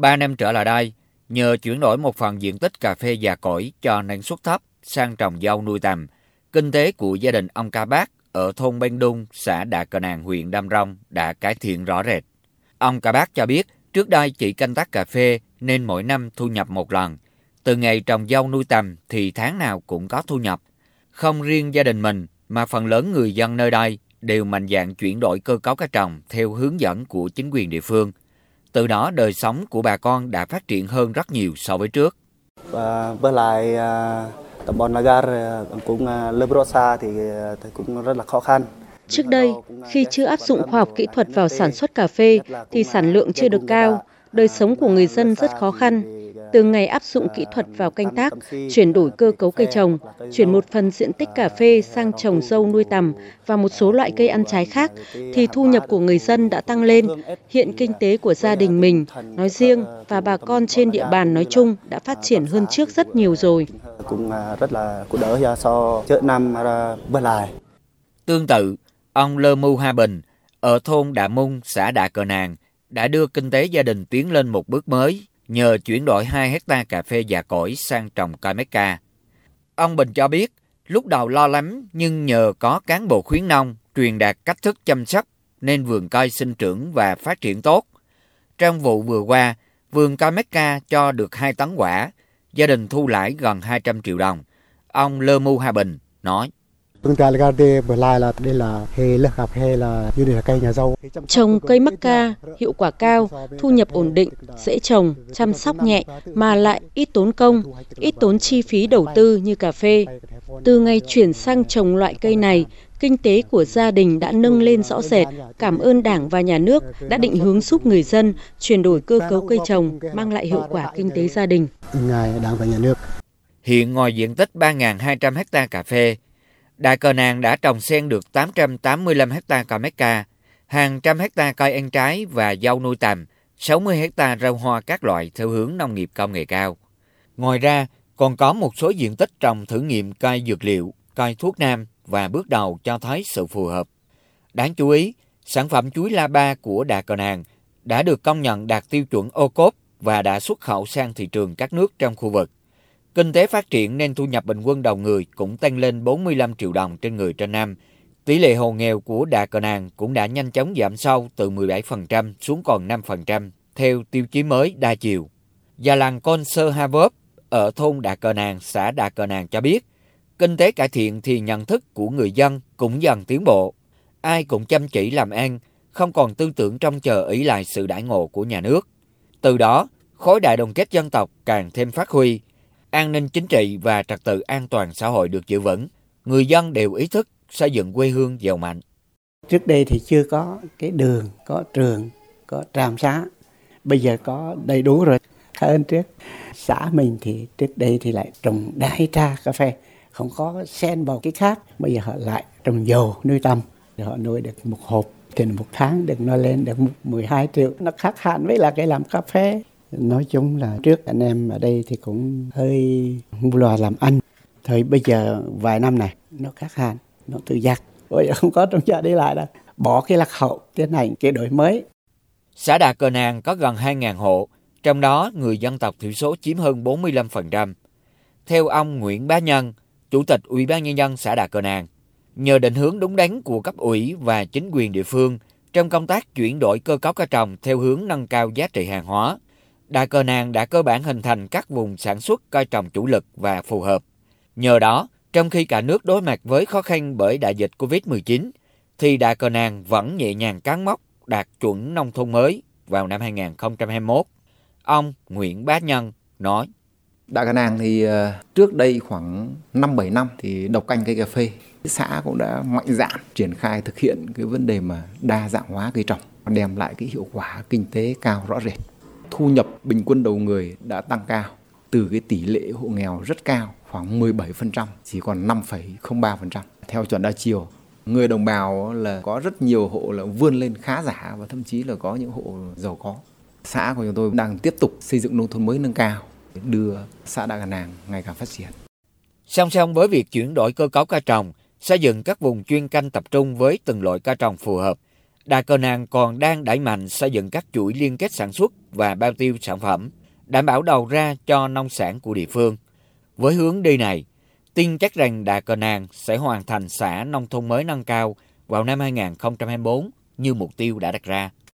Ba năm trở lại đây, nhờ chuyển đổi một phần diện tích cà phê già cỗi cho năng suất thấp sang trồng dâu nuôi tầm, kinh tế của gia đình ông Ca Bác ở thôn Bên Đung, xã Đạ Cờ Nàng, huyện Đam Rông đã cải thiện rõ rệt. Ông Ca Bác cho biết trước đây chỉ canh tác cà phê nên mỗi năm thu nhập một lần. Từ ngày trồng dâu nuôi tầm thì tháng nào cũng có thu nhập. Không riêng gia đình mình mà phần lớn người dân nơi đây đều mạnh dạng chuyển đổi cơ cấu cây trồng theo hướng dẫn của chính quyền địa phương. Từ đó đời sống của bà con đã phát triển hơn rất nhiều so với trước. Và với lại tập đoàn Nagar cũng Lebrosa thì cũng rất là khó khăn. Trước đây, khi chưa áp dụng khoa học kỹ thuật vào sản xuất cà phê thì sản lượng chưa được cao, đời sống của người dân rất khó khăn. Từ ngày áp dụng kỹ thuật vào canh tác, chuyển đổi cơ cấu cây trồng, chuyển một phần diện tích cà phê sang trồng dâu nuôi tầm và một số loại cây ăn trái khác, thì thu nhập của người dân đã tăng lên. Hiện kinh tế của gia đình mình nói riêng và bà con trên địa bàn nói chung đã phát triển hơn trước rất nhiều rồi. Cũng rất là cũng đỡ so trước năm bên lại. Tương tự, ông Lơ Mu Ha Bình ở thôn Đạ Mung, xã Đạ Cờ Nàng đã đưa kinh tế gia đình tiến lên một bước mới nhờ chuyển đổi 2 hecta cà phê già cỗi sang trồng cây Mecca. Ông Bình cho biết, lúc đầu lo lắm nhưng nhờ có cán bộ khuyến nông truyền đạt cách thức chăm sóc nên vườn cây sinh trưởng và phát triển tốt. Trong vụ vừa qua, vườn cây Mecca cho được 2 tấn quả, gia đình thu lãi gần 200 triệu đồng. Ông Lơ Mu Hà Bình nói. Trồng cây mắc ca, hiệu quả cao, thu nhập ổn định, dễ trồng, chăm sóc nhẹ mà lại ít tốn công, ít tốn chi phí đầu tư như cà phê. Từ ngày chuyển sang trồng loại cây này, kinh tế của gia đình đã nâng lên rõ rệt. Cảm ơn Đảng và Nhà nước đã định hướng giúp người dân chuyển đổi cơ cấu cây trồng, mang lại hiệu quả kinh tế gia đình. Ngài Đảng và Nhà nước. Hiện ngoài diện tích 3.200 hecta cà phê, Đại Cờ Nàng đã trồng xen được 885 hecta cà mecca, hàng trăm hecta cây ăn trái và rau nuôi tầm, 60 hecta rau hoa các loại theo hướng nông nghiệp công nghệ cao. Ngoài ra, còn có một số diện tích trồng thử nghiệm cây dược liệu, cây thuốc nam và bước đầu cho thấy sự phù hợp. Đáng chú ý, sản phẩm chuối La Ba của Đà Cờ Nàng đã được công nhận đạt tiêu chuẩn ô cốp và đã xuất khẩu sang thị trường các nước trong khu vực. Kinh tế phát triển nên thu nhập bình quân đầu người cũng tăng lên 45 triệu đồng trên người trên năm. Tỷ lệ hộ nghèo của Đà Cờ Nàng cũng đã nhanh chóng giảm sâu từ 17% xuống còn 5% theo tiêu chí mới đa chiều. Già làng Con Sơ Ha Vớp ở thôn Đà Cờ Nàng, xã Đà Cờ Nàng cho biết, kinh tế cải thiện thì nhận thức của người dân cũng dần tiến bộ. Ai cũng chăm chỉ làm ăn, không còn tư tưởng trông chờ ý lại sự đãi ngộ của nhà nước. Từ đó, khối đại đoàn kết dân tộc càng thêm phát huy, an ninh chính trị và trật tự an toàn xã hội được giữ vững, người dân đều ý thức xây dựng quê hương giàu mạnh. Trước đây thì chưa có cái đường, có trường, có trạm xá. Bây giờ có đầy đủ rồi. Hơn trước, xã mình thì trước đây thì lại trồng đại tra cà phê, không có xen vào cái khác. Bây giờ họ lại trồng dầu nuôi tầm, rồi họ nuôi được một hộp thì một tháng được nó lên được 12 triệu. Nó khác hẳn với là cái làm cà phê nói chung là trước anh em ở đây thì cũng hơi mua loà làm ăn. Thời bây giờ vài năm này nó khác hẳn nó tự giác. Bây giờ không có trong chợ đi lại đâu. Bỏ cái lạc hậu tiến hành cái đổi mới. Xã Đà Cờ Nàng có gần 2.000 hộ trong đó người dân tộc thiểu số chiếm hơn 45%. Theo ông Nguyễn Bá Nhân, Chủ tịch Ủy ban Nhân dân xã Đà Cờ Nàng, nhờ định hướng đúng đắn của cấp ủy và chính quyền địa phương trong công tác chuyển đổi cơ cấu cây trồng theo hướng nâng cao giá trị hàng hóa, Đà Cờ Nàng đã cơ bản hình thành các vùng sản xuất cây trồng chủ lực và phù hợp. Nhờ đó, trong khi cả nước đối mặt với khó khăn bởi đại dịch Covid-19, thì Đà Cờ Nàng vẫn nhẹ nhàng cán mốc đạt chuẩn nông thôn mới vào năm 2021. Ông Nguyễn Bá Nhân nói. Đà Cờ Nàng thì ờ, trước đây khoảng 5-7 năm thì độc canh cây cà phê. Xã cũng đã mạnh dạn triển khai thực hiện cái vấn đề mà đa dạng hóa cây trồng, đem lại cái hiệu quả kinh tế cao rõ rệt thu nhập bình quân đầu người đã tăng cao từ cái tỷ lệ hộ nghèo rất cao khoảng 17% chỉ còn 5,03%. Theo chuẩn đa chiều, người đồng bào là có rất nhiều hộ là vươn lên khá giả và thậm chí là có những hộ giàu có. Xã của chúng tôi đang tiếp tục xây dựng nông thôn mới nâng cao đưa xã Đà Gà Nàng ngày càng phát triển. Song song với việc chuyển đổi cơ cấu cây trồng, xây dựng các vùng chuyên canh tập trung với từng loại cây trồng phù hợp, Đà Cờ Nàng còn đang đẩy mạnh xây dựng các chuỗi liên kết sản xuất và bao tiêu sản phẩm, đảm bảo đầu ra cho nông sản của địa phương. Với hướng đi này, tin chắc rằng Đà Cờ Nàng sẽ hoàn thành xã nông thôn mới nâng cao vào năm 2024 như mục tiêu đã đặt ra.